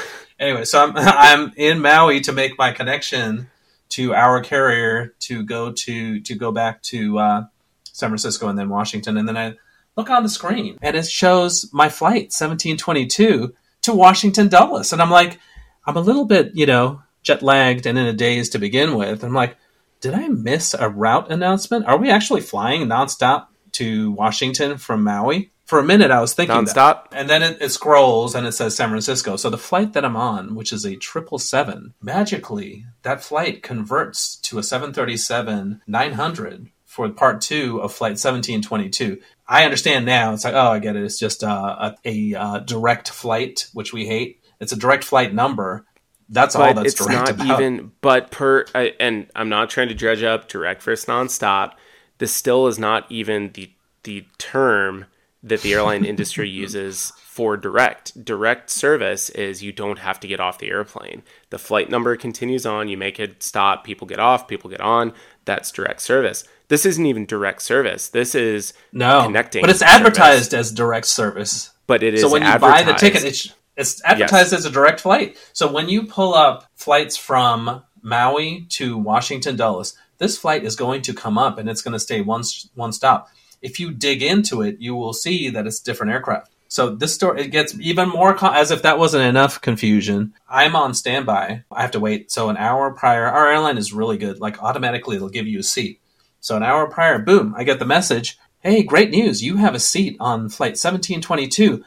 S3: Anyway, so I'm I'm in Maui to make my connection to our carrier to go to to go back to uh, San Francisco and then Washington, and then I look on the screen and it shows my flight 1722 to Washington Dulles, and I'm like, I'm a little bit you know jet lagged and in a daze to begin with. I'm like, did I miss a route announcement? Are we actually flying nonstop to Washington from Maui? For a minute, I was thinking that.
S2: Nonstop?
S3: And then it, it scrolls and it says San Francisco. So the flight that I'm on, which is a 777, magically, that flight converts to a 737 900 for part two of flight 1722. I understand now. It's like, oh, I get it. It's just uh, a, a uh, direct flight, which we hate. It's a direct flight number. That's all that's
S2: it's
S3: direct
S2: not
S3: about.
S2: even but per I, and i'm not trying to dredge up direct versus nonstop this still is not even the the term that the airline industry uses for direct. Direct service is you don't have to get off the airplane. The flight number continues on. You make it stop. People get off. People get on. That's direct service. This isn't even direct service. This is
S3: No,
S2: connecting
S3: but it's
S2: service.
S3: advertised as direct service.
S2: but it is
S3: So when you buy the ticket, it's it's advertised as a direct flight. So when you pull up flights from Maui to Washington Dulles, this flight is going to come up and it's going to stay one one stop. If you dig into it, you will see that it's different aircraft. So this story it gets even more con- as if that wasn't enough confusion. I'm on standby. I have to wait. So an hour prior, our airline is really good. Like automatically, it'll give you a seat. So an hour prior, boom, I get the message. Hey, great news! You have a seat on flight 1722.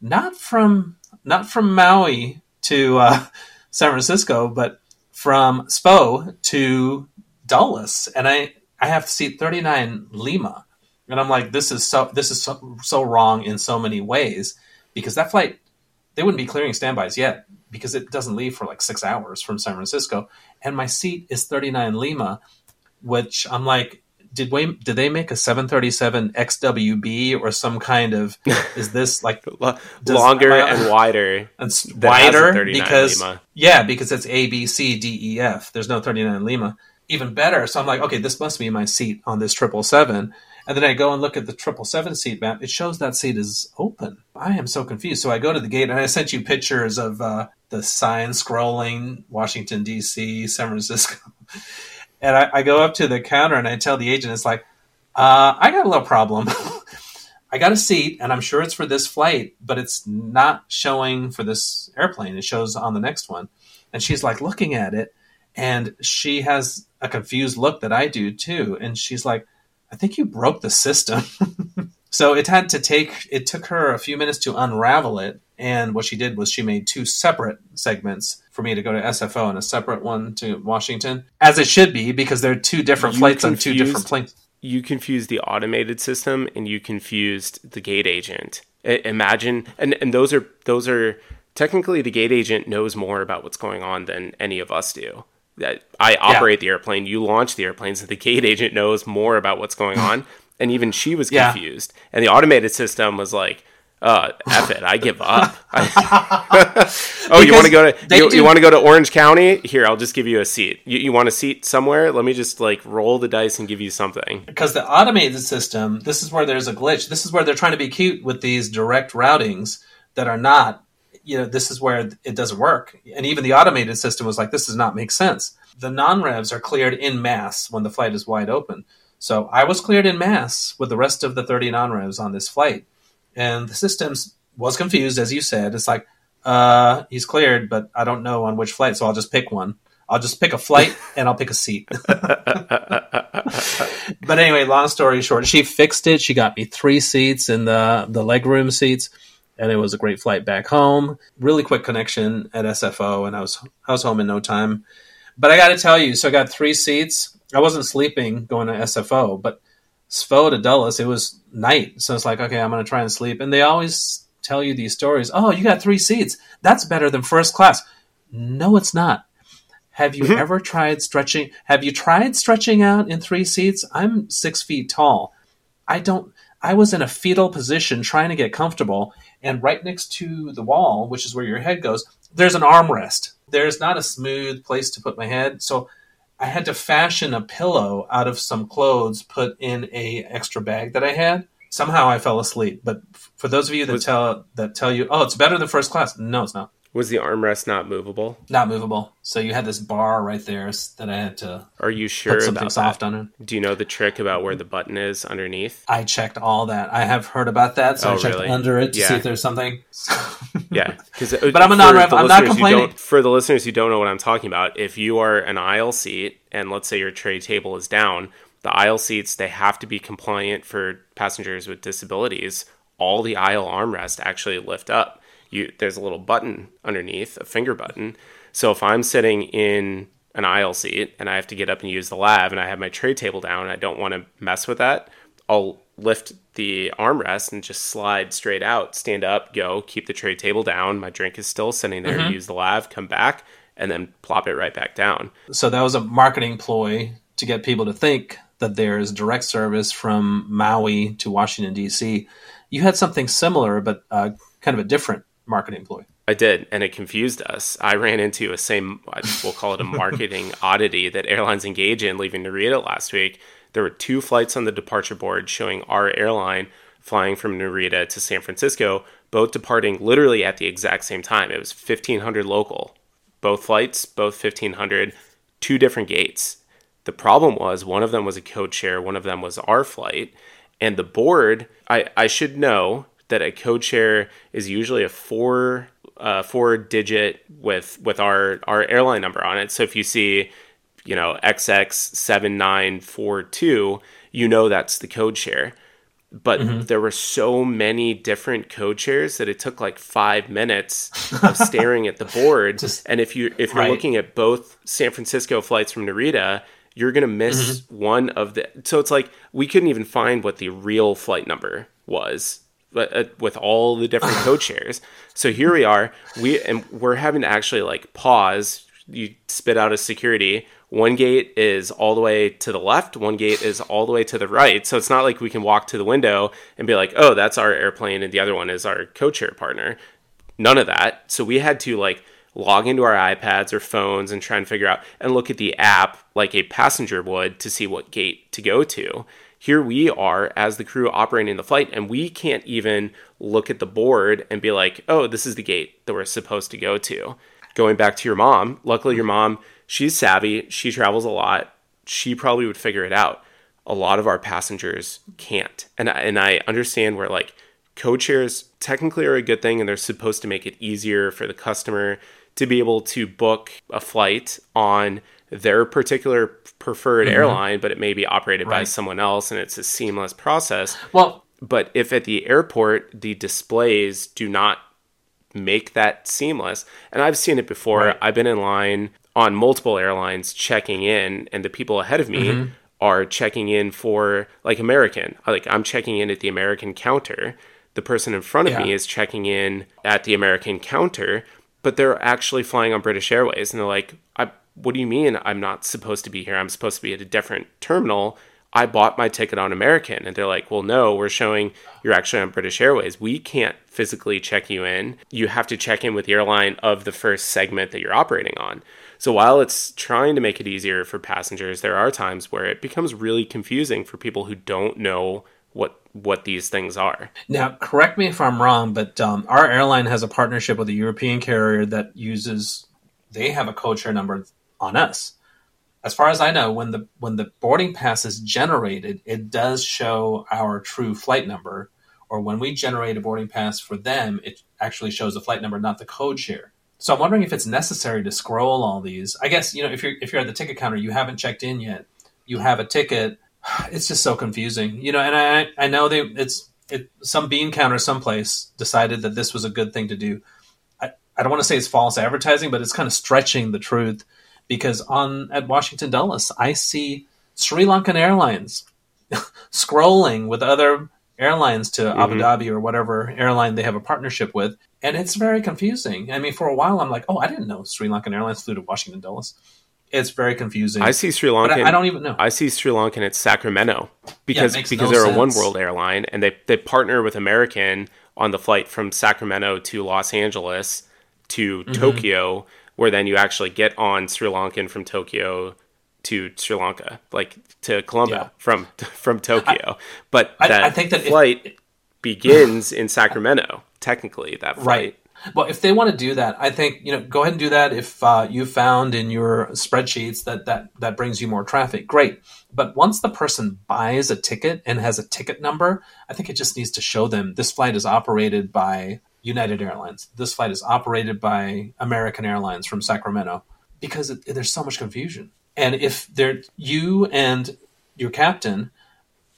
S3: Not from not from Maui to uh, San Francisco, but from SFO to Dulles, and I I have seat 39 Lima, and I'm like, this is so this is so, so wrong in so many ways because that flight they wouldn't be clearing standbys yet because it doesn't leave for like six hours from San Francisco, and my seat is 39 Lima, which I'm like. Did we did they make a 737 XWB or some kind of is this like Does-
S2: longer
S3: I-
S2: and wider
S3: it's
S2: that has a
S3: wider because
S2: Lima.
S3: yeah, because it's A B C D E F. There's no 39 Lima. Even better. So I'm like, okay, this must be my seat on this triple seven. And then I go and look at the triple seven seat map. It shows that seat is open. I am so confused. So I go to the gate and I sent you pictures of uh, the sign scrolling Washington D.C., San Francisco. And I, I go up to the counter and I tell the agent, it's like, uh, I got a little problem. I got a seat, and I'm sure it's for this flight, but it's not showing for this airplane. It shows on the next one. And she's like looking at it, and she has a confused look that I do too. And she's like, I think you broke the system. so it had to take, it took her a few minutes to unravel it. And what she did was she made two separate segments for me to go to SFO and a separate one to Washington, as it should be, because they're two different
S2: You
S3: flights on two different planes.
S2: you confused the automated system and you confused the gate agent. I- imagine, and, and those are those are technically the gate agent knows more about what's going on than any of us do. That I operate the airplane, you launch the airplanes, and the gate agent knows more about what's going on. and even she was
S3: Yeah.
S2: confused. And the automated system was like, uh, F it, I give up. oh, you want to go to you, you want to go to Orange County? Here, I'll just give you a seat. You, you want a seat somewhere? Let me just like roll the dice and give you something.
S3: Because the automated system, this is where there's a glitch. This is where they're trying to be cute with these direct routings that are not. You know, this is where it doesn't work. And even the automated system was like, this does not make sense. The non revs are cleared in mass when the flight is wide open. So I was cleared in mass with the rest of the 30 non revs on this flight. And the system was confused, as you said. It's like, uh, he's cleared, but I don't know on which flight, so I'll just pick one. I'll just pick a flight and I'll pick a seat. but anyway, long story short, she fixed it. She got me three seats in the the legroom seats, and it was a great flight back home. Really quick connection at SFO, and I was I was home in no time. But I got to tell you, so I got three seats. I wasn't sleeping going to SFO, but SFO to Dulles, it was night, so it's like okay, I'm gonna try and sleep. And they always tell you these stories. Oh, you got three seats. That's better than first class. No, it's not. Have you mm-hmm. ever tried stretching? Have you tried stretching out in three seats? I'm six feet tall. I don't. I was in a fetal position trying to get comfortable, and right next to the wall, which is where your head goes, there's an armrest. There's not a smooth place to put my head, so I had to fashion a pillow out of some clothes put in a extra bag that I had. Somehow I fell asleep. But for those of you that tell that tell you, oh, it's better than first class. No, it's not.
S2: Was the armrest not movable?
S3: Not movable. So you had this bar right there that I had to.
S2: Are you sure
S3: put something soft
S2: that?
S3: on it?
S2: Do you know the trick about where the button is underneath?
S3: I checked all that. I have heard about that, so oh, I checked really? under it to yeah. see if there's something.
S2: yeah, because uh,
S3: but I'm a non-rev. I'm not complaining.
S2: For the listeners who don't know what I'm talking about, if you are an aisle seat and let's say your tray table is down, the aisle seats they have to be compliant for passengers with disabilities. All the aisle armrests actually lift up you there's a little button underneath, a finger button. So if I'm sitting in an aisle seat and I have to get up and use the lav and I have my tray table down and I don't want to mess with that, I'll lift the armrest and just slide straight out, stand up, go, keep the tray table down. My drink is still sitting there, mm-hmm. use the lav, come back, and then plop it right back down.
S3: So that was a marketing ploy to get people to think that there's direct service from Maui to Washington, D.C. You had something similar, but uh, kind of a different marketing ploy.
S2: I did, and it confused us. I ran into a same, we'll call it a marketing oddity that airlines engage in leaving Narita last week. There were two flights on the departure board showing our airline flying from Narita to San Francisco, both departing literally at the exact same time. It was 1500 local. Both flights, both 1500, two different gates. The problem was one of them was a code share, one of them was our flight. And the board, I, I should know that a code share is usually a four uh, four digit with with our our airline number on it. So if you see, you know, XX seven nine four two, you know that's the code share. But mm-hmm. there were so many different code shares that it took like five minutes of staring at the board. Just, and if you if you're right. looking at both San Francisco flights from Narita, you're gonna miss mm-hmm. one of the. So it's like we couldn't even find what the real flight number was Uh, with all the different code shares. So here we are. We and we're having to actually like pause. You spit out a security. One gate is all the way to the left. One gate is all the way to the right. So it's not like we can walk to the window and be like, "Oh, that's our airplane," and the other one is our code share partner. None of that. So we had to like log into our iPads or phones and try and figure out and look at the app like a passenger would to see what gate to go to here we are as the crew operating the flight and we can't even look at the board and be like oh this is the gate that we're supposed to go to. Going back to your mom luckily your mom she's savvy. She travels a lot. She probably would figure it out. A lot of our passengers can't. And, and i understand where like code shares technically are a good thing and they're supposed to make it easier for the customer to be able to book a flight on their particular preferred mm-hmm. airline, but it may be operated right. by someone else and it's a seamless process.
S3: Well,
S2: but if at the airport the displays do not make that seamless, and I've seen it before, right. I've been in line on multiple airlines checking in, and the people ahead of me mm-hmm. are checking in for like American. Like I'm checking in at the American counter. The person in front of yeah. me is checking in at the American counter, but they're actually flying on British Airways, and they're like, I what do you mean I'm not supposed to be here? I'm supposed to be at a different terminal. I bought my ticket on American. And they're like, well, no, we're showing you're actually on British Airways. We can't physically check you in. You have to check in with the airline of the first segment that you're operating on. So while it's trying to make it easier for passengers, there are times where it becomes really confusing for people who don't know what what these things are.
S3: Now, correct me if I'm wrong, but um, our airline has a partnership with a European carrier that uses. They have a code share number on us as far as I know, when the when the boarding pass is generated, it does show our true flight number. Or when we generate a boarding pass for them, it actually shows the flight number, not the code share. So I'm wondering if it's necessary to scroll all these. I guess you know if you're if you're at the ticket counter, you haven't checked in yet, you have a ticket. It's just so confusing, you know. And I I know they it's it some bean counter someplace decided that this was a good thing to do. I, I don't want to say it's false advertising, but it's kind of stretching the truth because on at Washington Dulles, I see Sri Lankan Airlines scrolling with other airlines to mm-hmm. Abu Dhabi or whatever airline they have a partnership with, and it's very confusing. I mean, for a while, I'm like, oh, I didn't know Sri Lankan Airlines flew to Washington Dulles. It's very confusing.
S2: I see Sri Lankan.
S3: I, I, don't even know.
S2: I see Sri Lankan at Sacramento because yeah, because no they're sense. a oneworld airline and they they partner with American on the flight from Sacramento to Los Angeles to mm-hmm. Tokyo where then you actually get on Sri Lankan from Tokyo to Sri Lanka, like to Colombo yeah. from from Tokyo. I, but that I, I think that flight if, begins in Sacramento. Technically, that flight.
S3: Right. Well, if they want to do that, I think you know go ahead and do that. If uh, you found in your spreadsheets that that that brings you more traffic, great. But once the person buys a ticket and has a ticket number, I think it just needs to show them this flight is operated by United Airlines. This flight is operated by American Airlines from Sacramento because it, there's so much confusion. And if they're you and your captain,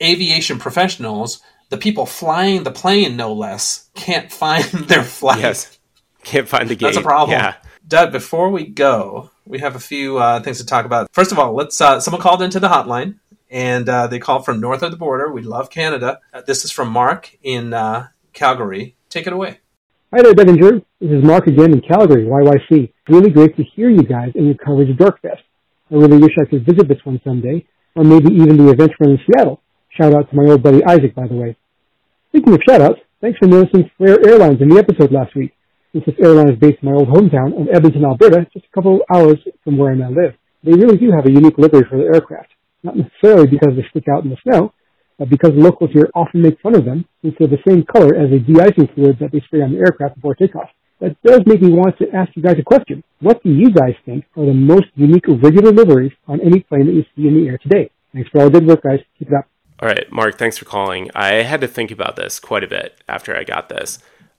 S3: aviation professionals, the people flying the plane, no less, can't find their flight.
S2: Yes, can't find the gate.
S3: That's a problem.
S2: Yeah.
S3: Doug, before we go, we have a few uh, things to talk about. First of all, let's. Uh, someone called into the hotline, and uh, they called from north of the border. We love Canada. Uh, this is from Mark in uh, Calgary. Take it away.
S4: Hi there, and This is Mark again in Calgary, YYC. Really great to hear you guys in your coverage of Dorkfest. I really wish I could visit this one someday, or maybe even the event run in Seattle. Shout out to my old buddy Isaac, by the way. Speaking of shout outs, thanks for noticing Flair Airlines in the episode last week. Since this airline is based in my old hometown of Edmonton, Alberta, just a couple hours from where I now live. They really do have a unique livery for their aircraft. Not necessarily because they stick out in the snow, uh, because locals here often make fun of them since they're the same color as the de-icing fluid that they spray on the aircraft before takeoff. That does make me want to ask you guys a question. What do you guys think are the most unique regular liveries on any plane that you see in the air today? Thanks for all the good work, guys. Keep it up.
S2: All right, Mark, thanks for calling. I had to think about this quite a bit after I got this.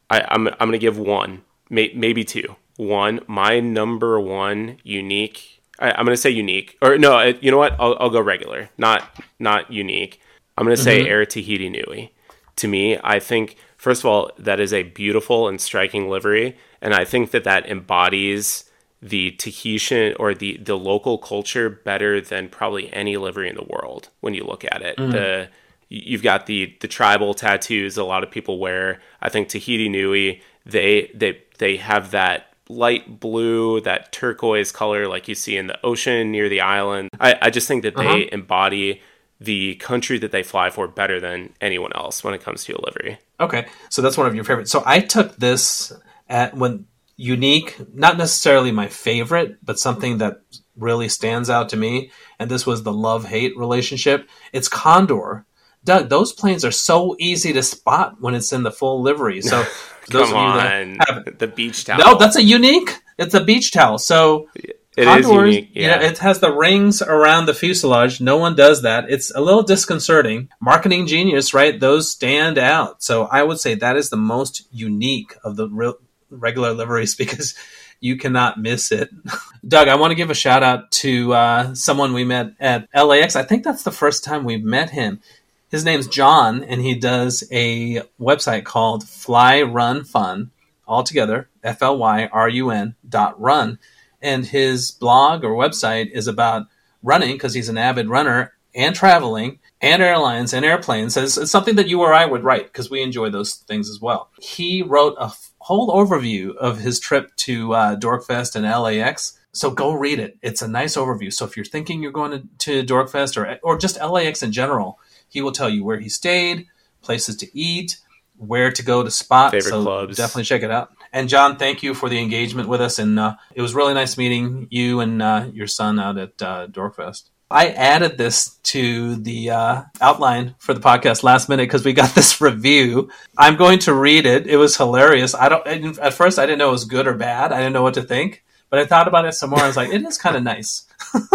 S2: I, am I'm, I'm going to give one, may, maybe two. One, my number one unique. I, am going to say unique, or no, you know what? I'll, I'll go regular, not not unique. I'm going to say mm-hmm. Air Tahiti Nui. To me, I think first of all that is a beautiful and striking livery, and I think that that embodies the Tahitian or the the local culture better than probably any livery in the world when you look at it. Mm. The you've got the the tribal tattoos a lot of people wear. I think Tahiti Nui they they they have that light blue, that turquoise color like you see in the ocean near the island. I, I just think that uh-huh. they embody the country that they fly for better than anyone else when it comes to a livery.
S3: Okay, so that's one of your favorites. So I took this at when unique, not necessarily my favorite, but something that really stands out to me, and this was the love hate relationship. It's Condor. Doug, those planes are so easy to spot when it's in the full livery. So
S2: those Come on, have, the beach towel.
S3: No, that's a unique. It's a beach towel. So
S2: it Condors, unique. Yeah.
S3: Know, it has the rings around the fuselage. No one does that. It's a little disconcerting. Marketing genius, right? Those stand out. So I would say that is the most unique of the real, regular liveries because you cannot miss it. Doug, I want to give a shout out to uh, someone we met at LAX. I think that's the first time we've met him. His name's John, and he does a website called Fly Run Fun, all together, F L Y R U N dot run and his blog or website is about running because he's an avid runner and traveling and airlines and airplanes. It's, it's something that you or I would write because we enjoy those things as well. He wrote a f- whole overview of his trip to uh, Dorkfest and LAX. So go read it. It's a nice overview. So if you're thinking you're going to, to Dorkfest or or just LAX in general, he will tell you where he stayed, places to eat, where to go to spot.
S2: Favorite
S3: so
S2: clubs.
S3: Definitely check it out. And John, thank you for the engagement with us, and uh, it was really nice meeting you and uh, your son out at uh, Dorkfest. I added this to the uh, outline for the podcast last minute because we got this review. I'm going to read it. It was hilarious. I don't. At first, I didn't know it was good or bad. I didn't know what to think, but I thought about it some more. I was like, it is kind of nice.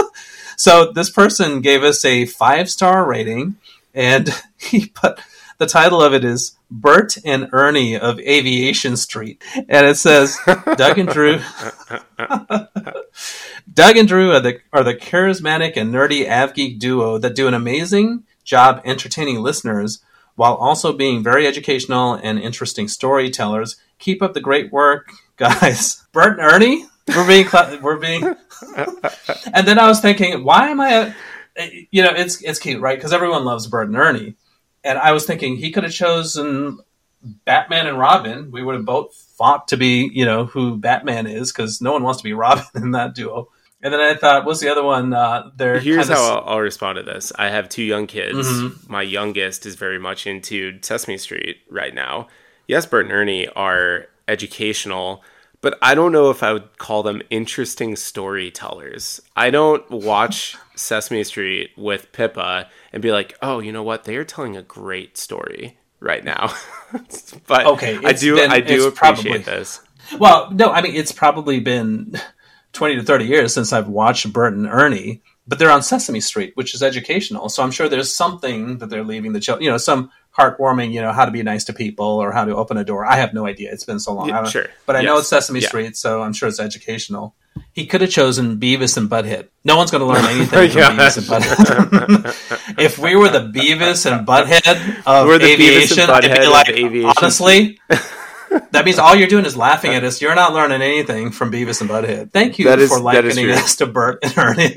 S3: so this person gave us a five star rating, and he put the title of it is Bert and Ernie of Aviation Street, and it says Doug and Drew. Doug and Drew are the are the charismatic and nerdy AvGeek duo that do an amazing job entertaining listeners while also being very educational and interesting storytellers. Keep up the great work, guys. Bert and Ernie, we're being cl- we're being. and then I was thinking, why am I? A, you know, it's it's cute, right? Because everyone loves Bert and Ernie, and I was thinking he could have chosen Batman and Robin. We would have both fought to be, you know, who Batman is because no one wants to be Robin in that duo. And then I thought, what's the other one? Uh, there.
S2: Here's
S3: kinda
S2: how I'll, I'll respond to this. I have two young kids.
S3: Mhm.
S2: My youngest is very much into Sesame Street right now. Yes, Bert and Ernie are educational, but I don't know if I would call them interesting storytellers. I don't watch Sesame Street with Pippa and be like, oh, you know what? They are telling a great story right now. but
S3: Okay,
S2: I do I do appreciate
S3: probably-
S2: this.
S3: Well, no, I mean it's probably been twenty to thirty years since I've watched Bert and Ernie, but they're on Sesame Street, which is educational. So I'm sure there's something that they're leaving the children, you know, some heartwarming, you know, how to be nice to people or how to open a door. I have no idea. It's been so long.
S2: Yeah,
S3: I don't-
S2: sure.
S3: But I know it's Sesame
S2: Yeah.
S3: Street, so I'm sure it's educational. He could have chosen Beavis and Butthead. No one's going to learn anything from
S2: Yeah.
S3: Beavis and Butthead. if we were the Beavis and Butthead of
S2: We're the Beavis and
S3: aviation, I'd
S2: Butthead
S3: be
S2: of aviation.
S3: honestly, that means all you're doing is laughing at us. You're not learning anything from Beavis and Butthead. Thank you
S2: is-
S3: for
S2: is
S3: likening us to Bert and Ernie.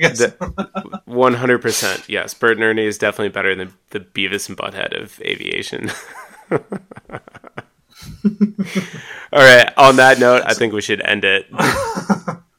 S2: One hundred percent, yes. Bert and Ernie is definitely better than the Beavis and Butthead of aviation. All right. On that note, I think we should end it.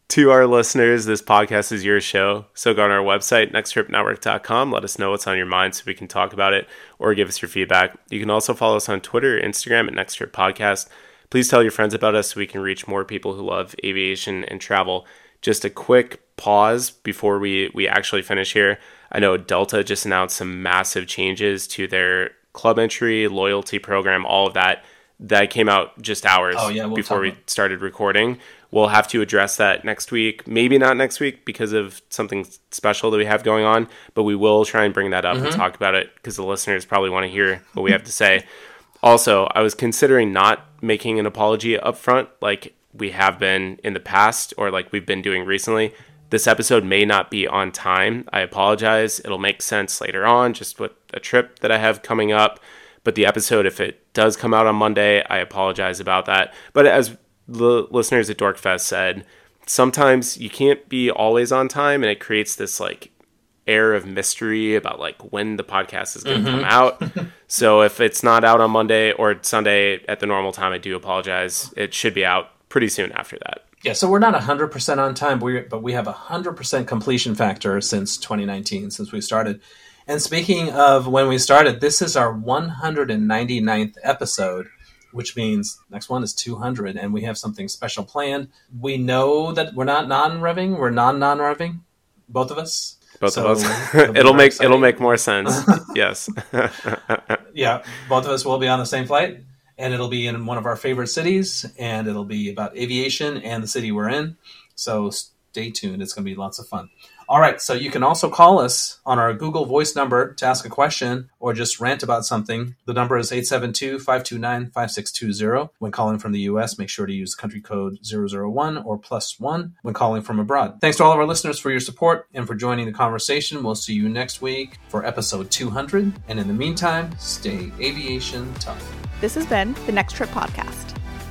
S2: To our listeners, this podcast is your show. So go on our website, nexttripnetwork.com. Let us know what's on your mind so we can talk about it or give us your feedback. You can also follow us on Twitter, or Instagram at Next Trip Podcast. Please tell your friends about us so we can reach more people who love aviation and travel. Just a quick pause before we, we actually finish here. I know Delta just announced some massive changes to their club entry, loyalty program, all of that. That came out just hours
S3: Oh, yeah, we'll
S2: before we started recording. We'll have to address that next week. Maybe not next week because of something special that we have going on, but we will try and bring that up and mm-hmm. talk about it because the listeners probably want to hear what we have to say. Also, I was considering not making an apology up front like we have been in the past or like we've been doing recently. This episode may not be on time. I apologize. It'll make sense later on, just with a trip that I have coming up. But the episode, if it does come out on Monday, I apologize about that. But as the listeners at Dorkfest said, sometimes you can't be always on time, and it creates this like air of mystery about like when the podcast is going to come mm-hmm. out. so if it's not out on Monday or Sunday at the normal time, I do apologize. It should be out pretty soon after that.
S3: Yeah, so we're not 100% on time, but we, but we have a 100% completion factor since 2019, since we started. And speaking of when we started, this is our 199th episode, which means next one is 200, and we have something special planned. We know that we're not non-revving, we're non-non-revving, both of us.
S2: Both
S3: So,
S2: of us.
S3: it'll
S2: make it'll make more sense. yes.
S3: yeah, both of us will be on the same flight, and it'll be in one of our favorite cities, and it'll be about aviation and the city we're in. So stay tuned; it's going to be lots of fun. All right, so you can also call us on our Google Voice number to ask a question or just rant about something. The number is 872-529-5620. When calling from the US, make sure to use country code 001 or plus 1 when calling from abroad. Thanks to all of our listeners for your support and for joining the conversation. We'll see you next week for episode 200. And in the meantime, stay aviation tough.
S1: This has been the Next Trip Podcast.